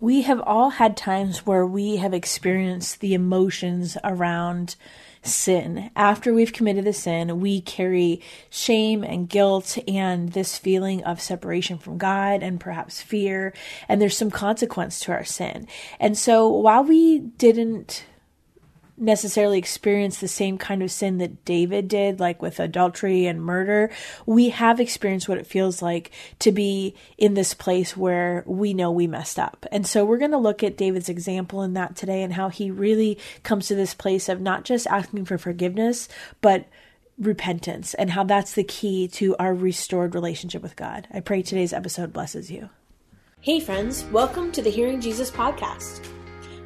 We have all had times where we have experienced the emotions around sin. After we've committed the sin, we carry shame and guilt and this feeling of separation from God and perhaps fear. And there's some consequence to our sin. And so while we didn't necessarily experience the same kind of sin that David did, like with adultery and murder. We have experienced what it feels like to be in this place where we know we messed up. And so we're going to look at David's example in that today and how he really comes to this place of not just asking for forgiveness, but repentance and how that's the key to our restored relationship with God. I pray today's episode blesses you. Hey, friends, welcome to the Hearing Jesus podcast.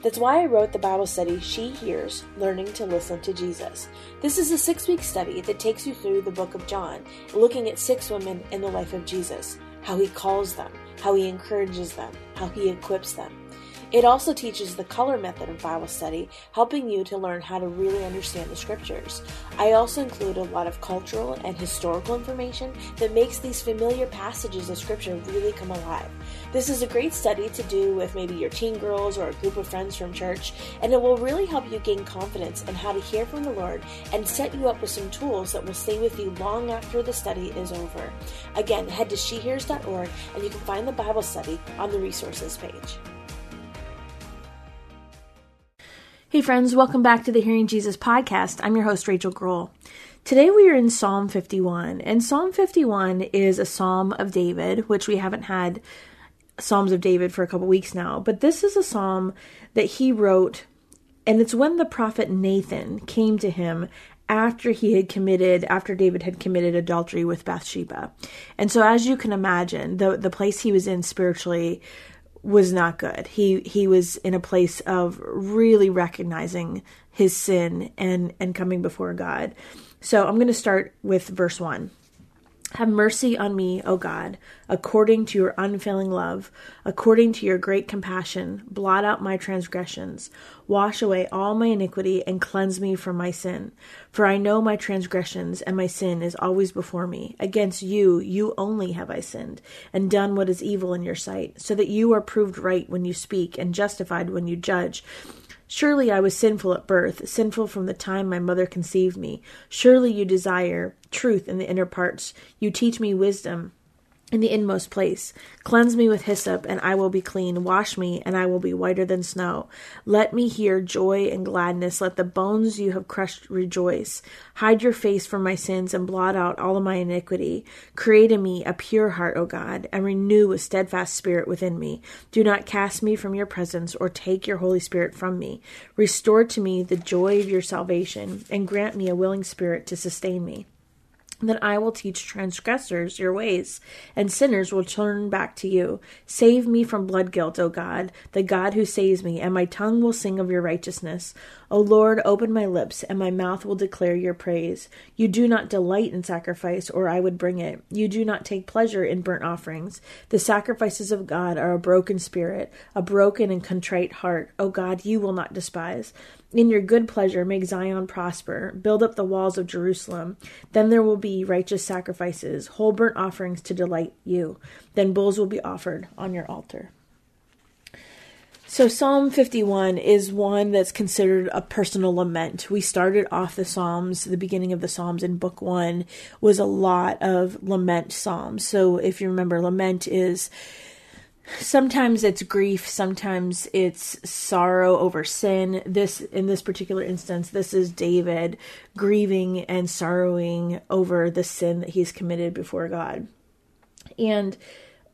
That's why I wrote the Bible study She Hears Learning to Listen to Jesus. This is a six week study that takes you through the book of John, looking at six women in the life of Jesus, how he calls them, how he encourages them, how he equips them. It also teaches the color method of Bible study, helping you to learn how to really understand the scriptures. I also include a lot of cultural and historical information that makes these familiar passages of scripture really come alive. This is a great study to do with maybe your teen girls or a group of friends from church, and it will really help you gain confidence in how to hear from the Lord and set you up with some tools that will stay with you long after the study is over. Again, head to shehears.org and you can find the Bible study on the resources page. Hey, friends, welcome back to the Hearing Jesus podcast. I'm your host, Rachael Groll. Today we are in Psalm 51, and Psalm 51 is a psalm of David, which we haven't had Psalms of David for a couple weeks now, but this is a psalm that he wrote, and it's when the prophet Nathan came to him after he had committed after David had committed adultery with Bathsheba. And so as you can imagine, the the place he was in spiritually was not good. He he was in a place of really recognizing his sin and and coming before God. So I'm going to start with verse 1. Have mercy on me, O God, according to your unfailing love, according to your great compassion. Blot out my transgressions. Wash away all my iniquity and cleanse me from my sin. For I know my transgressions, and my sin is always before me. Against you, you only have I sinned, and done what is evil in your sight, so that you are proved right when you speak, and justified when you judge. Surely I was sinful at birth, sinful from the time my mother conceived me. Surely you desire truth in the inner parts. You teach me wisdom in the inmost place. Cleanse me with hyssop, and I will be clean. Wash me, and I will be whiter than snow. Let me hear joy and gladness. Let the bones you have crushed rejoice. Hide your face from my sins, and blot out all of my iniquity. Create in me a pure heart, O God, and renew a steadfast spirit within me. Do not cast me from your presence, or take your Holy Spirit from me. Restore to me the joy of your salvation, and grant me a willing spirit to sustain me. Then I will teach transgressors your ways, and sinners will turn back to you. Save me from blood guilt, O God, the God who saves me, and my tongue will sing of your righteousness. O Lord, open my lips, and my mouth will declare your praise. You do not delight in sacrifice, or I would bring it. You do not take pleasure in burnt offerings. The sacrifices of God are a broken spirit, a broken and contrite heart. O God, you will not despise. In your good pleasure, make Zion prosper. Build up the walls of Jerusalem. Then there will be righteous sacrifices, whole burnt offerings to delight you. Then bulls will be offered on your altar. So, Psalm 51 is one that's considered a personal lament. We started off the Psalms, the beginning of the Psalms in book one was a lot of lament Psalms. So, if you remember, lament is sometimes it's grief, sometimes it's sorrow over sin. This, in this particular instance, this is David grieving and sorrowing over the sin that he's committed before God. And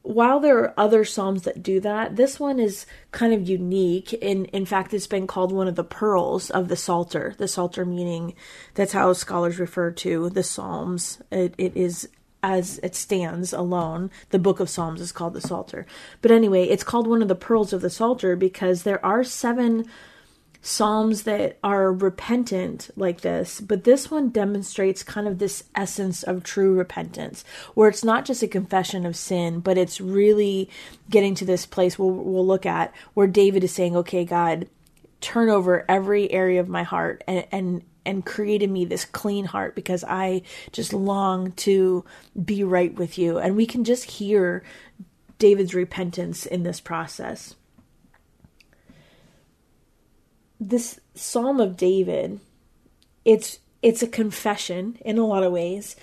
while there are other psalms that do that, this one is kind of unique. In in fact, it's been called one of the pearls of the Psalter. The Psalter meaning that's how scholars refer to the Psalms. It, it is as it stands alone. The book of Psalms is called the Psalter. But anyway, it's called one of the pearls of the Psalter because there are seven psalms that are repentant like this, but this one demonstrates kind of this essence of true repentance, where it's not just a confession of sin, but it's really getting to this place we'll, we'll look at where David is saying, Okay, God, turn over every area of my heart and, and and created me this clean heart because I just long to be right with you. And we can just hear David's repentance in this process this Psalm of David, it's it's a confession in a lot of ways,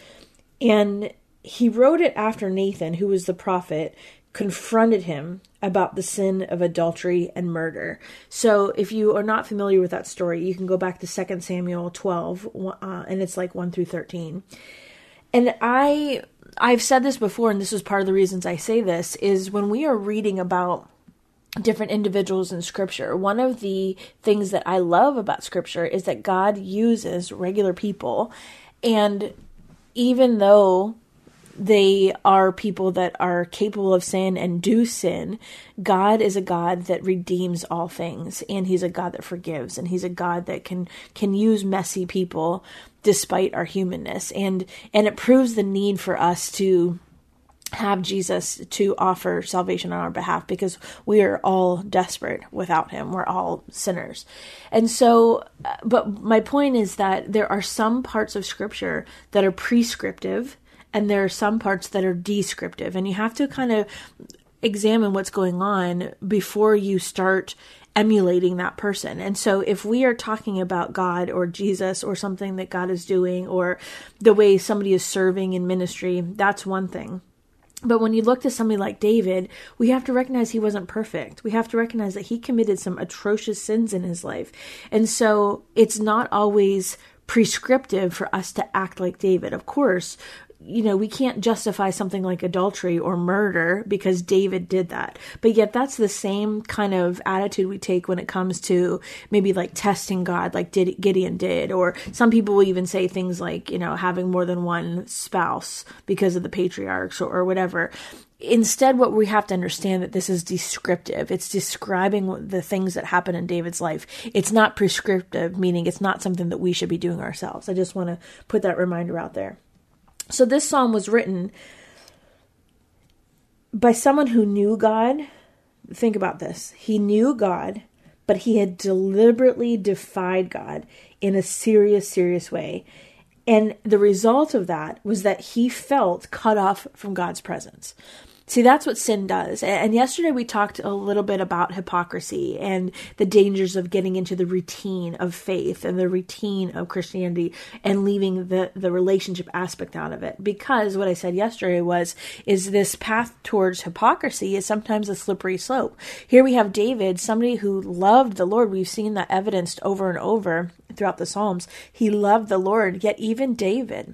and he wrote it after Nathan, who was the prophet, confronted him about the sin of adultery and murder. So, if you are not familiar with that story, you can go back to 2 Samuel 12, uh, and it's like 1 through 13. And I I've said this before and this is part of the reasons I say this is when we are reading about different individuals in scripture. One of the things that I love about scripture is that God uses regular people and even though they are people that are capable of sin and do sin. God is a God that redeems all things and he's a God that forgives and he's a God that can can use messy people despite our humanness and and it proves the need for us to have Jesus to offer salvation on our behalf because we are all desperate without him. We're all sinners. And so, uh, but my point is that there are some parts of scripture that are prescriptive and there are some parts that are descriptive. And you have to kind of examine what's going on before you start emulating that person. And so if we are talking about God or Jesus or something that God is doing or the way somebody is serving in ministry, that's one thing but when you look to somebody like David, we have to recognize he wasn't perfect. We have to recognize that he committed some atrocious sins in his life. And so it's not always prescriptive for us to act like David. Of course, you know, we can't justify something like adultery or murder because David did that. But yet, that's the same kind of attitude we take when it comes to maybe like testing God, like did Gideon did. Or some people will even say things like, you know, having more than one spouse because of the patriarchs or, or whatever. Instead, what we have to understand that this is descriptive. It's describing the things that happen in David's life. It's not prescriptive, meaning it's not something that we should be doing ourselves. I just want to put that reminder out there. So this psalm was written by someone who knew God. Think about this. He knew God, but he had deliberately defied God in a serious, serious way. And the result of that was that he felt cut off from God's presence. See, that's what sin does. And yesterday we talked a little bit about hypocrisy and the dangers of getting into the routine of faith and the routine of Christianity and leaving the, the relationship aspect out of it. Because what I said yesterday was, is this path towards hypocrisy is sometimes a slippery slope. Here we have David, somebody who loved the Lord. We've seen that evidenced over and over throughout the Psalms. He loved the Lord, yet even David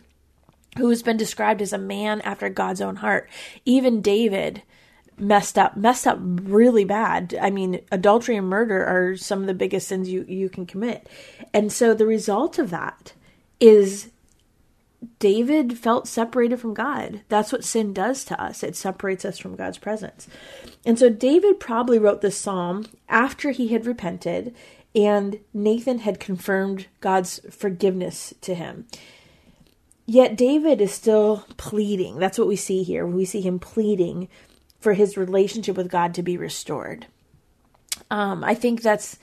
who has been described as a man after God's own heart. Even David messed up, messed up really bad. I mean, adultery and murder are some of the biggest sins you, you can commit. And so the result of that is David felt separated from God. That's what sin does to us. It separates us from God's presence. And so David probably wrote this psalm after he had repented and Nathan had confirmed God's forgiveness to him. Yet David is still pleading. That's what we see here. We see him pleading for his relationship with God to be restored. Um, I think that's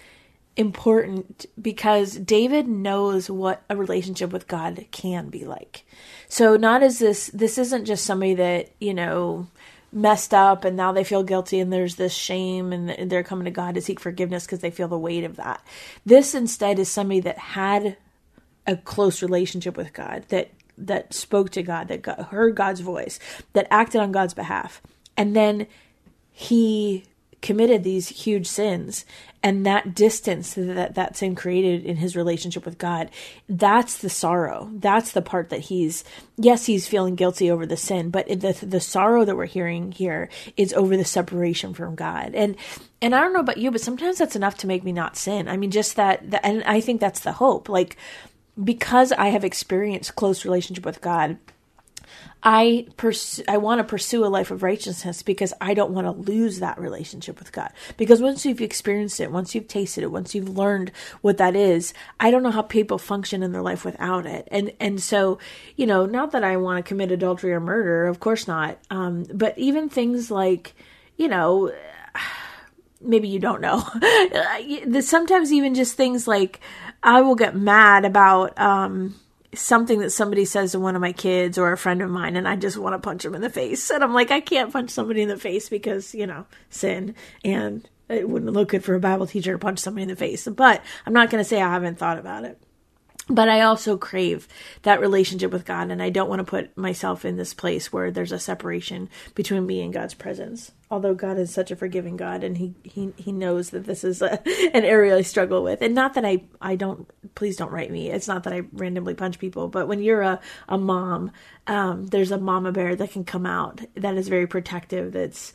important because David knows what a relationship with God can be like. So not as this this isn't just somebody that, you know, messed up and now they feel guilty and there's this shame and they're coming to God to seek forgiveness because they feel the weight of that. This instead is somebody that had a close relationship with God, that that spoke to God, that got, heard God's voice, that acted on God's behalf. And then he committed these huge sins and that distance that that sin created in his relationship with God that's the sorrow. That's the part that he's yes he's feeling guilty over the sin but the the sorrow that we're hearing here is over the separation from God. And and I don't know about you but sometimes that's enough to make me not sin. I mean just that, that and I think that's the hope. Like because I have experienced close relationship with God I pursue, I want to pursue a life of righteousness because I don't want to lose that relationship with God. Because once you've experienced it, once you've tasted it, once you've learned what that is, I don't know how people function in their life without it. And and so, you know, not that I want to commit adultery or murder, of course not. Um, but even things like, you know, maybe you don't know. Sometimes even just things like I will get mad about um something that somebody says to one of my kids or a friend of mine and I just want to punch them in the face. And I'm like, I can't punch somebody in the face because, you know, sin and it wouldn't look good for a Bible teacher to punch somebody in the face. But I'm not going to say I haven't thought about it but I also crave that relationship with God, and I don't want to put myself in this place where there's a separation between me and God's presence. Although God is such a forgiving God, and He He He knows that this is a, an area I struggle with, and not that I I don't please don't write me. It's not that I randomly punch people, but when you're a a mom, um, there's a mama bear that can come out that is very protective. That's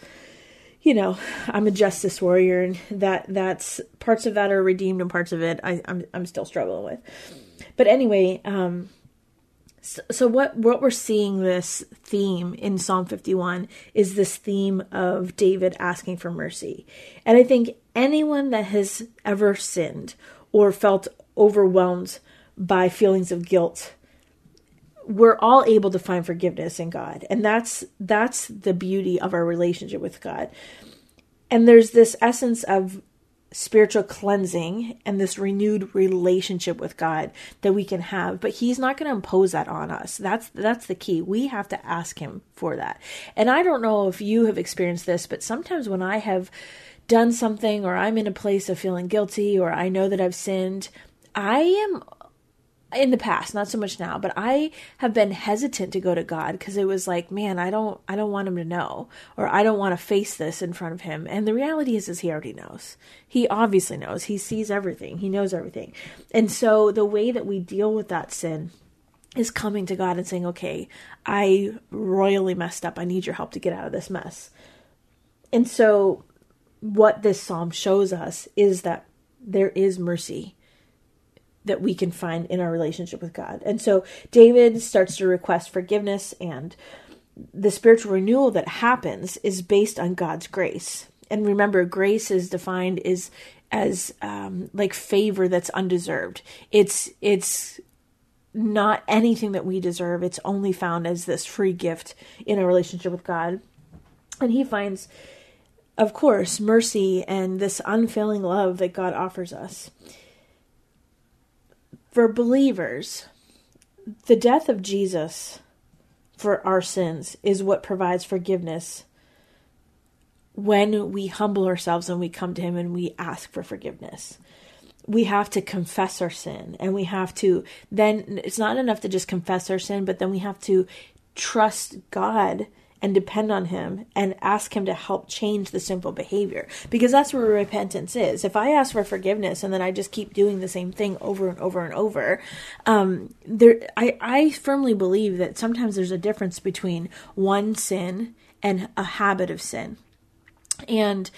you know, I'm a justice warrior, and that that's parts of that are redeemed, and parts of it I, I'm I'm still struggling with. But anyway, um, so, so what what we're seeing this theme in Psalm 51 is this theme of David asking for mercy. And I think anyone that has ever sinned or felt overwhelmed by feelings of guilt we're all able to find forgiveness in God. And that's that's the beauty of our relationship with God. And there's this essence of spiritual cleansing and this renewed relationship with God that we can have but he's not going to impose that on us. That's that's the key. We have to ask him for that. And i don't know if you have experienced this but sometimes when i have done something or i'm in a place of feeling guilty or i know that i've sinned i am in the past not so much now but i have been hesitant to go to god because it was like man i don't i don't want him to know or i don't want to face this in front of him. And the reality is is he already knows. He obviously knows. He sees everything. He knows everything. And so the way that we deal with that sin is coming to god and saying okay i royally messed up. I need your help to get out of this mess. And so what this psalm shows us is that there is mercy that we can find in our relationship with God. And so David starts to request forgiveness and the spiritual renewal that happens is based on God's grace. And remember, grace is defined as as um, like favor that's undeserved. It's it's not anything that we deserve. It's only found as this free gift in a relationship with God. And he finds, of course, mercy and this unfailing love that God offers us for believers, the death of Jesus for our sins is what provides forgiveness when we humble ourselves and we come to Him and we ask for forgiveness. We have to confess our sin and we have to then, it's not enough to just confess our sin, but then we have to trust God and depend on him and ask him to help change the simple behavior because that's where repentance is if i ask for forgiveness and then i just keep doing the same thing over and over and over um, there I, I firmly believe that sometimes there's a difference between one sin and a habit of sin and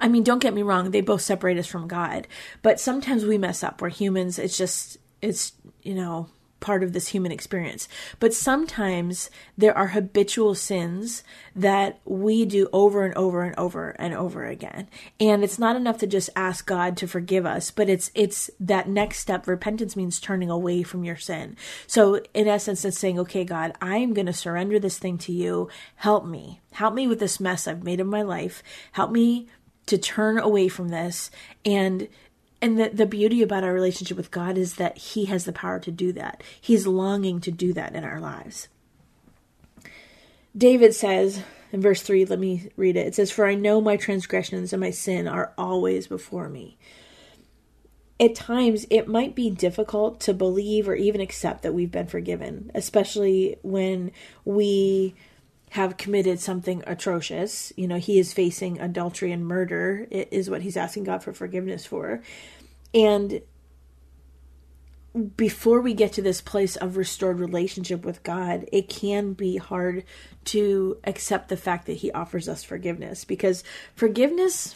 I mean, don't get me wrong, they both separate us from God. But sometimes we mess up. We're humans. It's just, it's, you know, part of this human experience. But sometimes there are habitual sins that we do over and over and over and over again. And it's not enough to just ask God to forgive us, but it's it's that next step. Repentance means turning away from your sin. So in essence it's saying, "Okay, God, I'm going to surrender this thing to you. Help me. Help me with this mess I've made of my life. Help me to turn away from this and and the, the beauty about our relationship with God is that He has the power to do that. He's longing to do that in our lives. David says in verse 3, let me read it. It says, For I know my transgressions and my sin are always before me. At times, it might be difficult to believe or even accept that we've been forgiven, especially when we have committed something atrocious. You know, he is facing adultery and murder, it is what he's asking God for forgiveness for. And before we get to this place of restored relationship with God, it can be hard to accept the fact that He offers us forgiveness because forgiveness,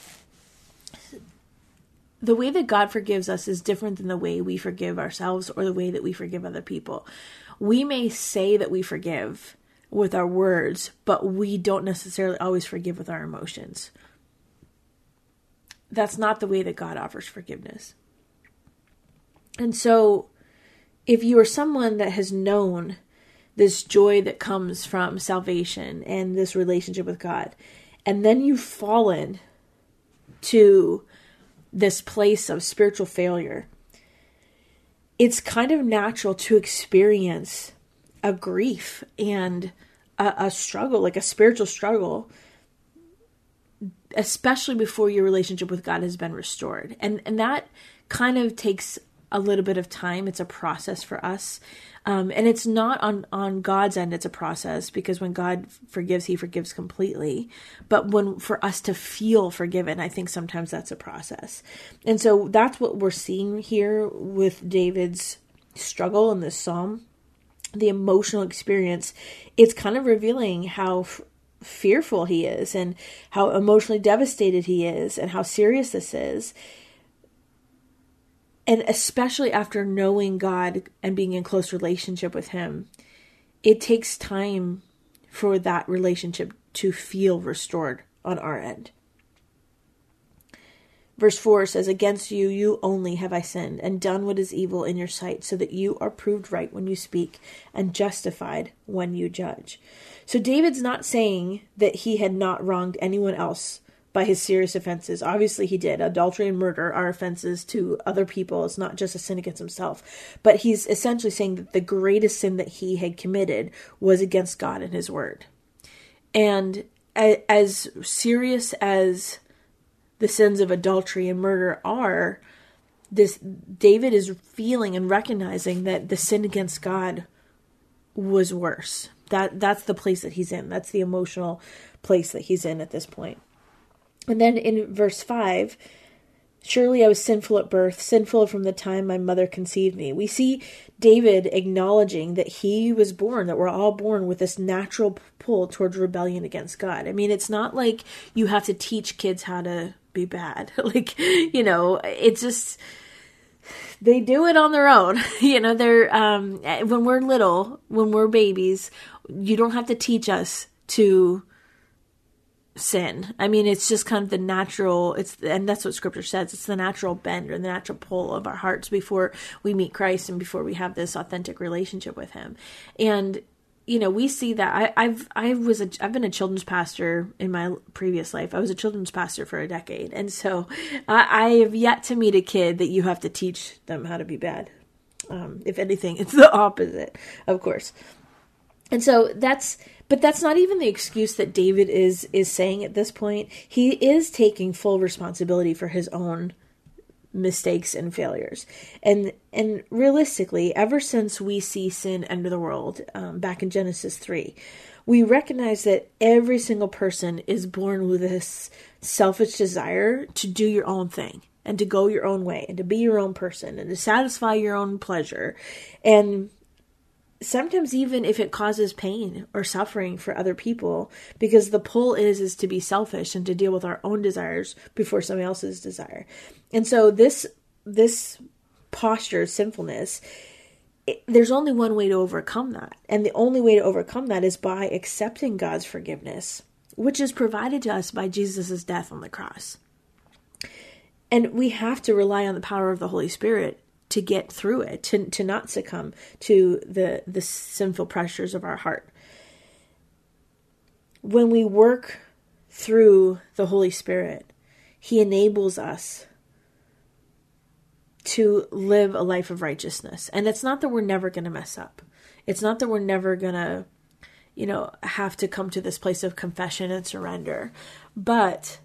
the way that God forgives us is different than the way we forgive ourselves or the way that we forgive other people. We may say that we forgive with our words, but we don't necessarily always forgive with our emotions. That's not the way that God offers forgiveness. And so, if you are someone that has known this joy that comes from salvation and this relationship with God, and then you've fallen to this place of spiritual failure, it's kind of natural to experience a grief and a, a struggle, like a spiritual struggle especially before your relationship with God has been restored. And and that kind of takes a little bit of time. It's a process for us. Um, and it's not on, on God's end, it's a process because when God forgives, he forgives completely. But when for us to feel forgiven, I think sometimes that's a process. And so that's what we're seeing here with David's struggle in this psalm. The emotional experience, it's kind of revealing how f- fearful he is and how emotionally devastated he is and how serious this is and especially after knowing God and being in close relationship with Him, it takes time for that relationship to feel restored on our end. Verse 4 says, Against you, you only have I sinned, and done what is evil in your sight, so that you are proved right when you speak, and justified when you judge. So David's not saying that he had not wronged anyone else by his serious offenses. Obviously, he did. Adultery and murder are offenses to other people. It's not just a sin against himself. But he's essentially saying that the greatest sin that he had committed was against God and his word. And as serious as the sins of adultery and murder are, this David is feeling and recognizing that the sin against God was worse. That that's the place that he's in. That's the emotional place that he's in at this point. And then in verse 5, Surely I was sinful at birth, sinful from the time my mother conceived me. We see David acknowledging that he was born, that we're all born with this natural pull towards rebellion against God. I mean, it's not like you have to teach kids how to be bad. like, you know, it's just they do it on their own. you know, they're um when we're little, when we're babies, you don't have to teach us to sin. I mean, it's just kind of the natural, it's, and that's what scripture says. It's the natural bend or the natural pull of our hearts before we meet Christ and before we have this authentic relationship with him. And, you know, we see that I, I've, I was a, I've been a children's pastor in my previous life. I was a children's pastor for a decade. And so I, I have yet to meet a kid that you have to teach them how to be bad. Um, if anything, it's the opposite, of course. And so that's, but that's not even the excuse that David is is saying at this point. He is taking full responsibility for his own mistakes and failures. And and realistically, ever since we see sin enter the world, um, back in Genesis three, we recognize that every single person is born with this selfish desire to do your own thing and to go your own way and to be your own person and to satisfy your own pleasure. And sometimes even if it causes pain or suffering for other people because the pull is is to be selfish and to deal with our own desires before somebody else's desire. And so this this posture of sinfulness there's only one way to overcome that. And the only way to overcome that is by accepting god's forgiveness which is provided to us by jesus' death on the cross. And we have to rely on the power of the holy spirit to get through it, to, to not succumb to the, the sinful pressures of our heart. When we work through the Holy Spirit, He enables us to live a life of righteousness. And it's not that we're never going to mess up. It's not that we're never going to, you know, have to come to this place of confession and surrender. But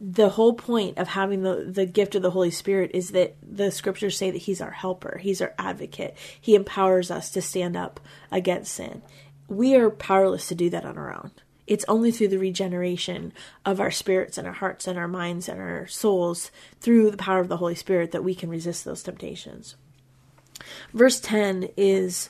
the whole point of having the, the gift of the Holy Spirit is that the scriptures say that He's our helper, He's our advocate. He empowers us to stand up against sin. We are powerless to do that on our own. It's only through the regeneration of our spirits and our hearts and our minds and our souls through the power of the Holy Spirit that we can resist those temptations. Verse 10 is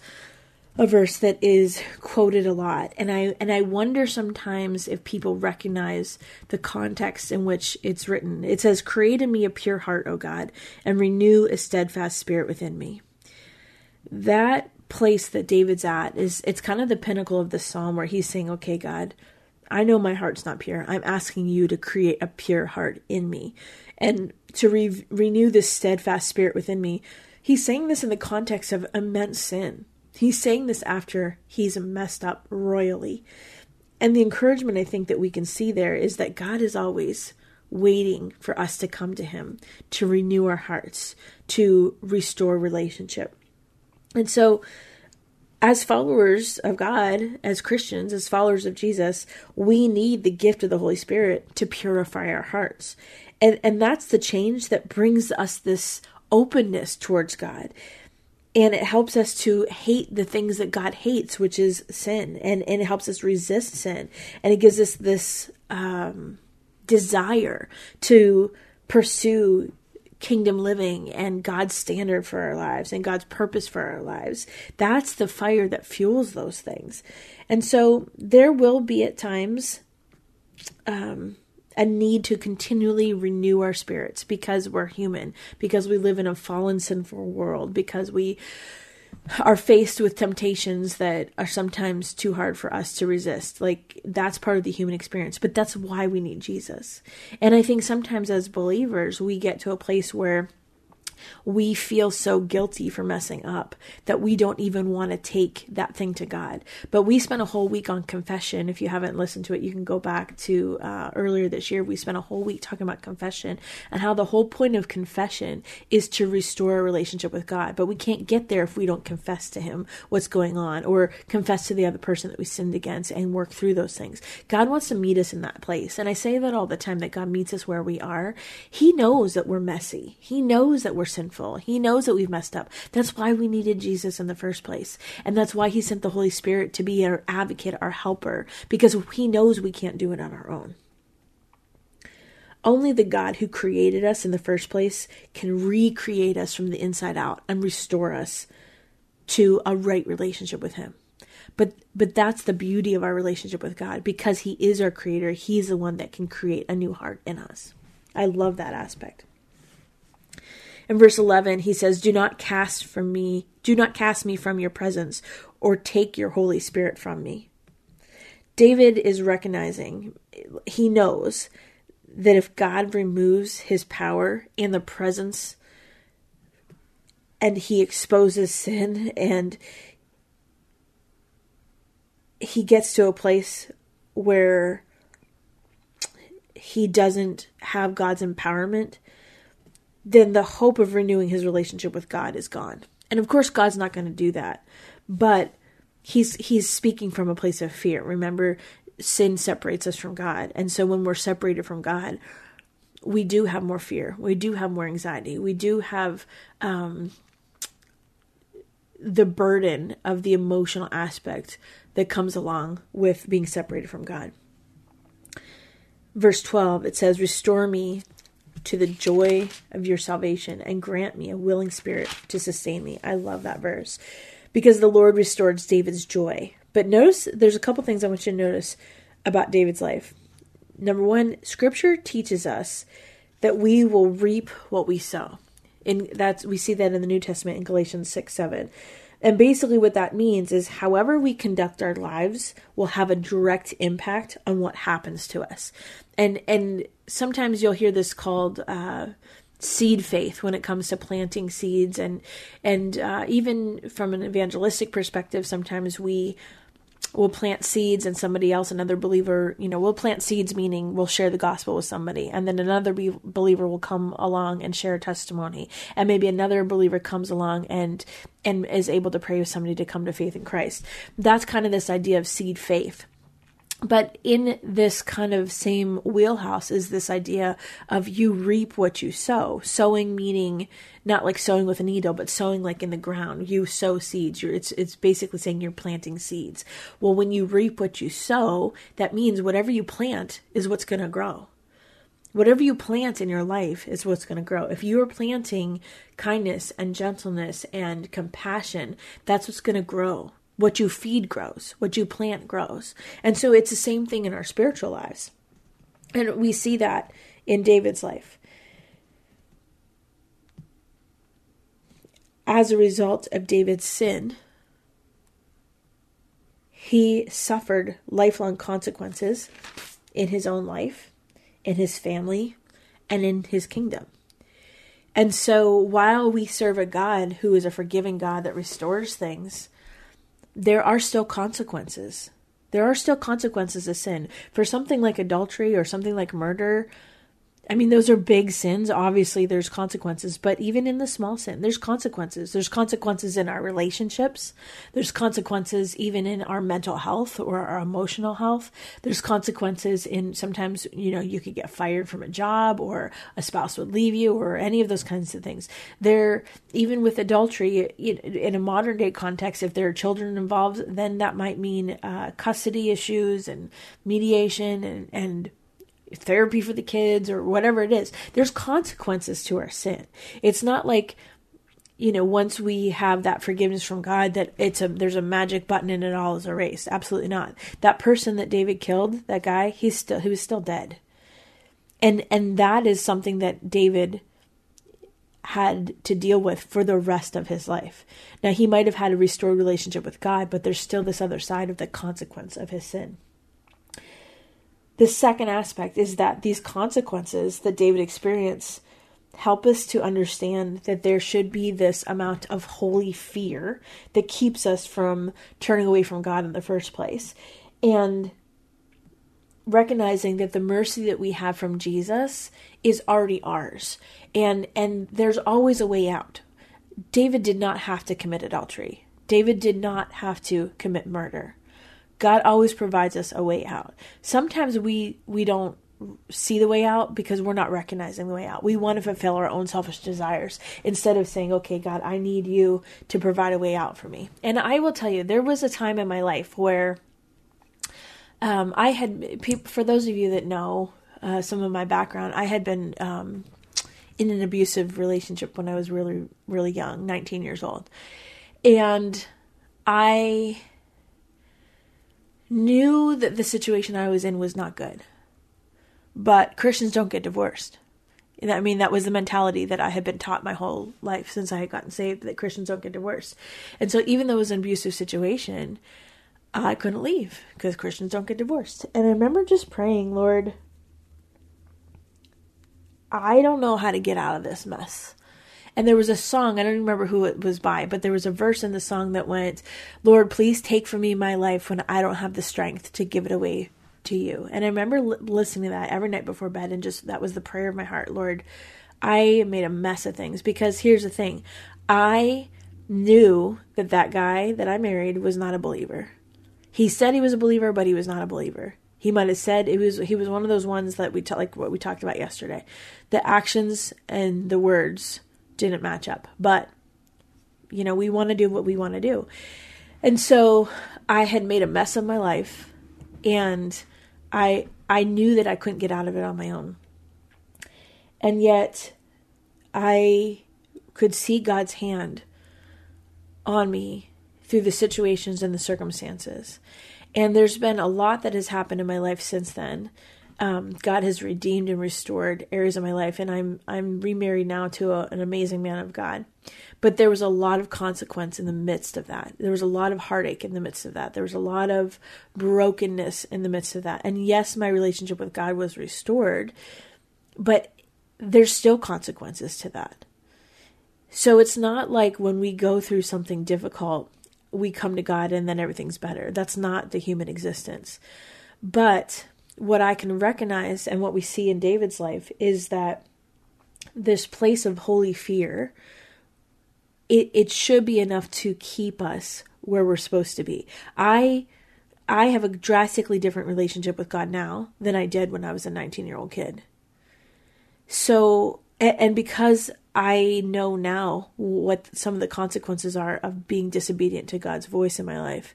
a verse that is quoted a lot and I and I wonder sometimes if people recognize the context in which it's written. It says, "Create in me a pure heart, O God, and renew a steadfast spirit within me." That place that David's at is it's kind of the pinnacle of the psalm where he's saying, "Okay, God, I know my heart's not pure. I'm asking you to create a pure heart in me and to re- renew this steadfast spirit within me." He's saying this in the context of immense sin He's saying this after he's messed up royally. And the encouragement I think that we can see there is that God is always waiting for us to come to him, to renew our hearts, to restore relationship. And so, as followers of God, as Christians, as followers of Jesus, we need the gift of the Holy Spirit to purify our hearts. And, and that's the change that brings us this openness towards God and it helps us to hate the things that God hates, which is sin, and, and it helps us resist sin, and it gives us this um, desire to pursue kingdom living and God's standard for our lives and God's purpose for our lives. That's the fire that fuels those things. And so there will be at times um, a need to continually renew our spirits because we're human, because we live in a fallen, sinful world, because we are faced with temptations that are sometimes too hard for us to resist. Like, that's part of the human experience, but that's why we need Jesus. And I think sometimes as believers, we get to a place where we feel so guilty for messing up that we don't even want to take that thing to God. But we spent a whole week on confession. If you haven't listened to it, you can go back to uh, earlier this year. We spent a whole week talking about confession and how the whole point of confession is to restore a relationship with God. But we can't get there if we don't confess to Him what's going on or confess to the other person that we sinned against and work through those things. God wants to meet us in that place. And I say that all the time that God meets us where we are. He knows that we're messy, He knows that we're sinful. He knows that we've messed up. That's why we needed Jesus in the first place. And that's why he sent the Holy Spirit to be our advocate, our helper, because he knows we can't do it on our own. Only the God who created us in the first place can recreate us from the inside out and restore us to a right relationship with him. But but that's the beauty of our relationship with God because he is our creator. He's the one that can create a new heart in us. I love that aspect. In verse 11, he says, Do not cast from me, do not cast me from your presence, or take your Holy Spirit from me. David is recognizing, he knows that if God removes his power and the presence and he exposes sin and he gets to a place where he doesn't have God's empowerment, then the hope of renewing his relationship with God is gone. And of course God's not going to do that. But he's he's speaking from a place of fear. Remember sin separates us from God. And so when we're separated from God, we do have more fear. We do have more anxiety. We do have um, the burden of the emotional aspect that comes along with being separated from God. Verse 12, it says, Restore me to the joy of your salvation and grant me a willing spirit to sustain me. I love that verse because the Lord restored David's joy. But notice there's a couple things I want you to notice about David's life. Number one, scripture teaches us that we will reap what we sow. And that's we see that in the New Testament in Galatians 6 7. And basically, what that means is however we conduct our lives will have a direct impact on what happens to us. And and sometimes you'll hear this called uh, seed faith when it comes to planting seeds, and and uh, even from an evangelistic perspective, sometimes we we'll plant seeds and somebody else another believer you know we'll plant seeds meaning we'll share the gospel with somebody. And then another be- believer will come along and share a testimony. And maybe another believer comes along and and is able to pray with somebody to come to faith in Christ. That's kind of this idea of seed faith but in this kind of same wheelhouse is this idea of you reap what you sow. Sowing meaning not like sowing with a needle, but sowing like in the ground. You sow seeds. You're, it's it's basically saying you're planting seeds. Well, when you reap what you sow, that means whatever you plant is what's going to grow. Whatever you plant in your life is what's going to grow. If you are planting kindness and gentleness and compassion, that's what's going to grow. What you feed grows, what you plant grows. And so it's the same thing in our spiritual lives. And we see that in David's life. As a result of David's sin, he suffered lifelong consequences in his own life, in his family, and in his kingdom. And so while we serve a God who is a forgiving God that restores things, there are still consequences. There are still consequences of sin. For something like adultery or something like murder, I mean, those are big sins. Obviously, there's consequences, but even in the small sin, there's consequences. There's consequences in our relationships. There's consequences even in our mental health or our emotional health. There's consequences in sometimes, you know, you could get fired from a job or a spouse would leave you or any of those kinds of things. There, even with adultery, in a modern day context, if there are children involved, then that might mean uh, custody issues and mediation and, and therapy for the kids or whatever it is. There's consequences to our sin. It's not like you know once we have that forgiveness from God that it's a there's a magic button and it all is erased. Absolutely not. That person that David killed, that guy, he's still he was still dead. And and that is something that David had to deal with for the rest of his life. Now he might have had a restored relationship with God, but there's still this other side of the consequence of his sin. The second aspect is that these consequences that David experienced help us to understand that there should be this amount of holy fear that keeps us from turning away from God in the first place. And recognizing that the mercy that we have from Jesus is already ours. And and there's always a way out. David did not have to commit adultery. David did not have to commit murder. God always provides us a way out. Sometimes we we don't see the way out because we're not recognizing the way out. We want to fulfill our own selfish desires instead of saying, "Okay, God, I need you to provide a way out for me." And I will tell you, there was a time in my life where um, I had people. For those of you that know uh, some of my background, I had been um, in an abusive relationship when I was really, really young, 19 years old, and I knew that the situation I was in was not good. But Christians don't get divorced. I mean, that was the mentality that I had been taught my whole life since I had gotten saved that Christians don't get divorced. And so, even though it was an abusive situation, I couldn't leave because Christians don't get divorced. And I remember just praying, Lord, I don't know how to get out of this mess. And there was a song, I don't remember who it was by, but there was a verse in the song that went, Lord, please take from me my life when I don't have the strength to give it away to you. And I remember li- listening to that every night before bed, and just that was the prayer of my heart. Lord, I made a mess of things because here's the thing I knew that that guy that I married was not a believer. He said he was a believer, but he was not a believer. He might have said it was he was one of those ones that we t- like what we talked about yesterday. The actions and the words didn't match up. But, you know, we want to do what we want to do. And so I had made a mess of my life and I I knew that I couldn't get out of it on my own. And yet I could see God's hand on me through the situations and the circumstances. And there's been a lot that has happened in my life since then um, God has redeemed and restored areas of my life, and I'm I'm remarried now to a, an amazing man of God. But there was a lot of consequence in the midst of that. There was a lot of heartache in the midst of that. There was a lot of brokenness in the midst of that. And yes, my relationship with God was restored, but there's still consequences to that. So it's not like when we go through something difficult, we come to God and then everything's better. That's not the human existence. But what I can recognize and what we see in David's life is that this place of holy fear, it, it should be enough to keep us where we're supposed to be. I I have a drastically different relationship with God now than I did when I was a 19 year old kid. So, and because I know now what some of the consequences are of being disobedient to God's voice in my life,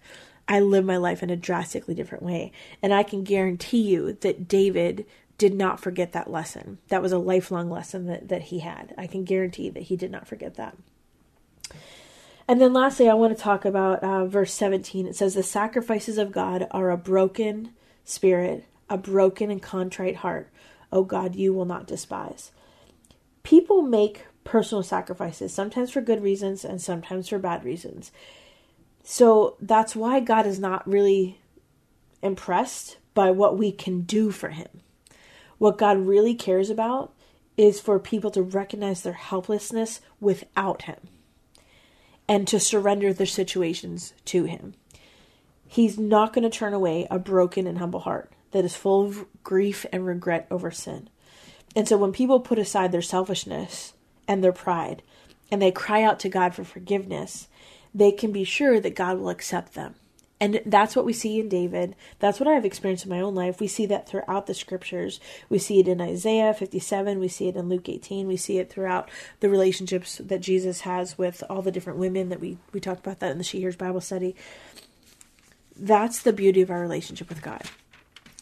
I live my life in a drastically different way. And I can guarantee you that David did not forget that lesson. That was a lifelong lesson that, that he had. I can guarantee that he did not forget that. And then lastly, I want to talk about uh, verse 17. It says, The sacrifices of God are a broken spirit, a broken and contrite heart. O God, you will not despise. People make personal sacrifices, sometimes for good reasons and sometimes for bad reasons. So that's why God is not really impressed by what we can do for Him. What God really cares about is for people to recognize their helplessness without Him and to surrender their situations to Him. He's not going to turn away a broken and humble heart that is full of grief and regret over sin. And so when people put aside their selfishness and their pride and they cry out to God for forgiveness, they can be sure that God will accept them. And that's what we see in David. That's what I've experienced in my own life. We see that throughout the scriptures. We see it in Isaiah 57. We see it in Luke 18. We see it throughout the relationships that Jesus has with all the different women that we, we talked about that in the She Hears Bible study. That's the beauty of our relationship with God.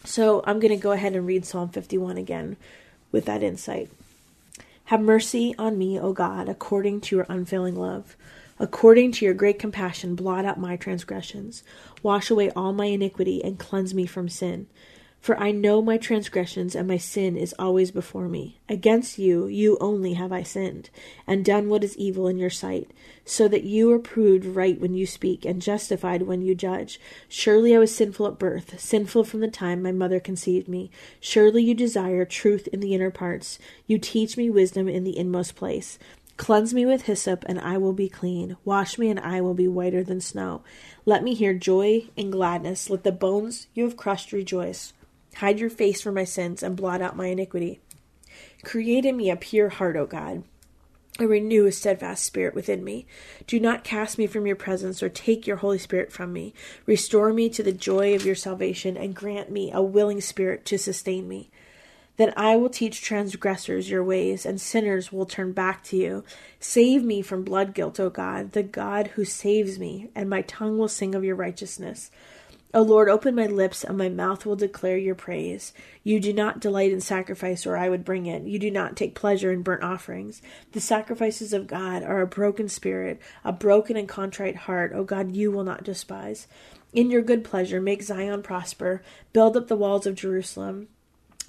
So I'm going to go ahead and read Psalm 51 again with that insight. Have mercy on me, O God, according to your unfailing love According to your great compassion, blot out my transgressions. Wash away all my iniquity and cleanse me from sin. For I know my transgressions, and my sin is always before me. Against you, you only have I sinned, and done what is evil in your sight, so that you are proved right when you speak, and justified when you judge. Surely I was sinful at birth, sinful from the time my mother conceived me. Surely you desire truth in the inner parts. You teach me wisdom in the inmost place. Cleanse me with hyssop, and I will be clean. Wash me, and I will be whiter than snow. Let me hear joy and gladness. Let the bones you have crushed rejoice. Hide your face from my sins, and blot out my iniquity. Create in me a pure heart, O God, renew a steadfast spirit within me. Do not cast me from your presence, or take your Holy Spirit from me. Restore me to the joy of your salvation, and grant me a willing spirit to sustain me. Then I will teach transgressors your ways, and sinners will turn back to you. Save me from blood guilt, O God, the God who saves me, and my tongue will sing of your righteousness. O Lord, open my lips, and my mouth will declare your praise. You do not delight in sacrifice, or I would bring it. You do not take pleasure in burnt offerings. The sacrifices of God are a broken spirit, a broken and contrite heart. O God, you will not despise. In your good pleasure, make Zion prosper. Build up the walls of Jerusalem.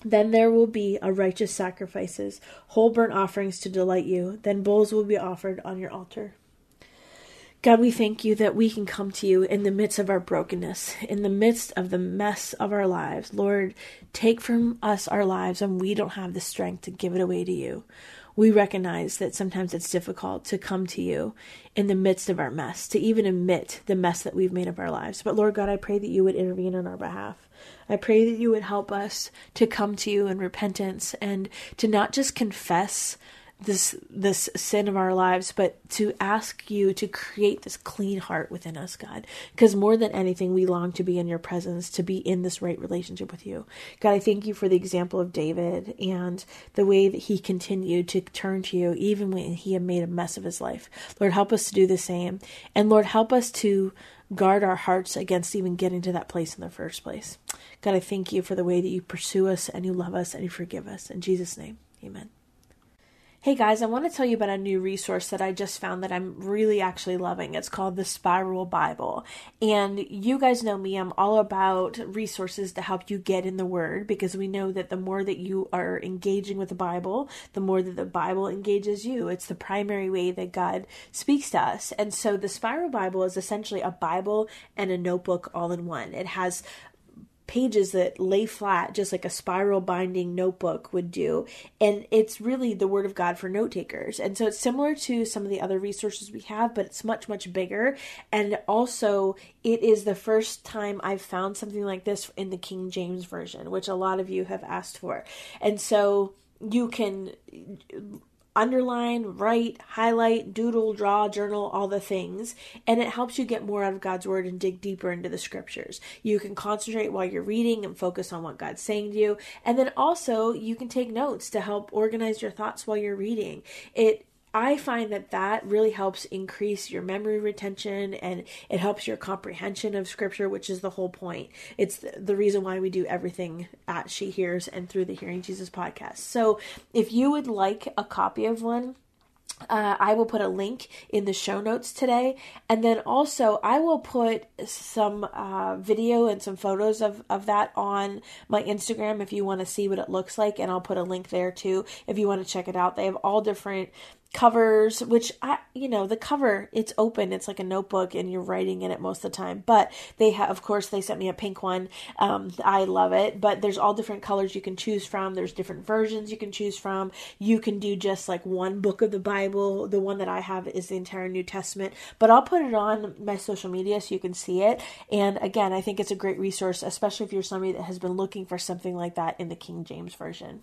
Then there will be a righteous sacrifices, whole burnt offerings to delight you. Then bulls will be offered on your altar. God, we thank you that we can come to you in the midst of our brokenness, in the midst of the mess of our lives. Lord, take from us our lives and we don't have the strength to give it away to you. We recognize that sometimes it's difficult to come to you in the midst of our mess, to even admit the mess that we've made of our lives. But Lord God, I pray that you would intervene on our behalf. I pray that you would help us to come to you in repentance and to not just confess this this sin of our lives but to ask you to create this clean heart within us god because more than anything we long to be in your presence to be in this right relationship with you god i thank you for the example of david and the way that he continued to turn to you even when he had made a mess of his life lord help us to do the same and lord help us to guard our hearts against even getting to that place in the first place. God, I thank you for the way that you pursue us and you love us and you forgive us. In Jesus' name, amen. Hey guys, I want to tell you about a new resource that I just found that I'm really actually loving. It's called the Spiral Bible. And you guys know me, I'm all about resources to help you get in the Word because we know that the more that you are engaging with the Bible, the more that the Bible engages you. It's the primary way that God speaks to us. And so the Spiral Bible is essentially a Bible and a notebook all in one. It has pages that lay flat, just like a spiral binding notebook would do. And it's really the Word of God for note takers. And so it's similar to some of the other resources we have, but it's much, much bigger. And also, it is the first time I've found something like this in the King James Version, which a lot of you have asked for. And so you can underline, write, highlight, doodle, draw, journal, all the things. And it helps you get more out of God's word and dig deeper into the scriptures. You can concentrate while you're reading and focus on what God's saying to you. And then also you can take notes to help organize your thoughts while you're reading. It I find that that really helps increase your memory retention and it helps your comprehension of scripture, which is the whole point. It's the reason why we do everything at She Hears and through the Hearing Jesus podcast. So if you would like a copy of one, uh, I will put a link in the show notes today. And then also, I will put some uh, video and some photos of, of that on my Instagram if you want to see what it looks like. And I'll put a link there too if you want to check it out. They have all different covers which i you know the cover it's open. It's like a notebook and you're writing in it most of the time. But they have of course they sent me a pink one. Um, i love it. But there's all different colors you can choose from. There's different versions you can choose from. You can do just like one book of the bible. The one that i have is the entire new testament. But i'll put it on my social media so you can see it. And again i think it's a great resource especially if you're somebody that has been looking for something like that in the king james version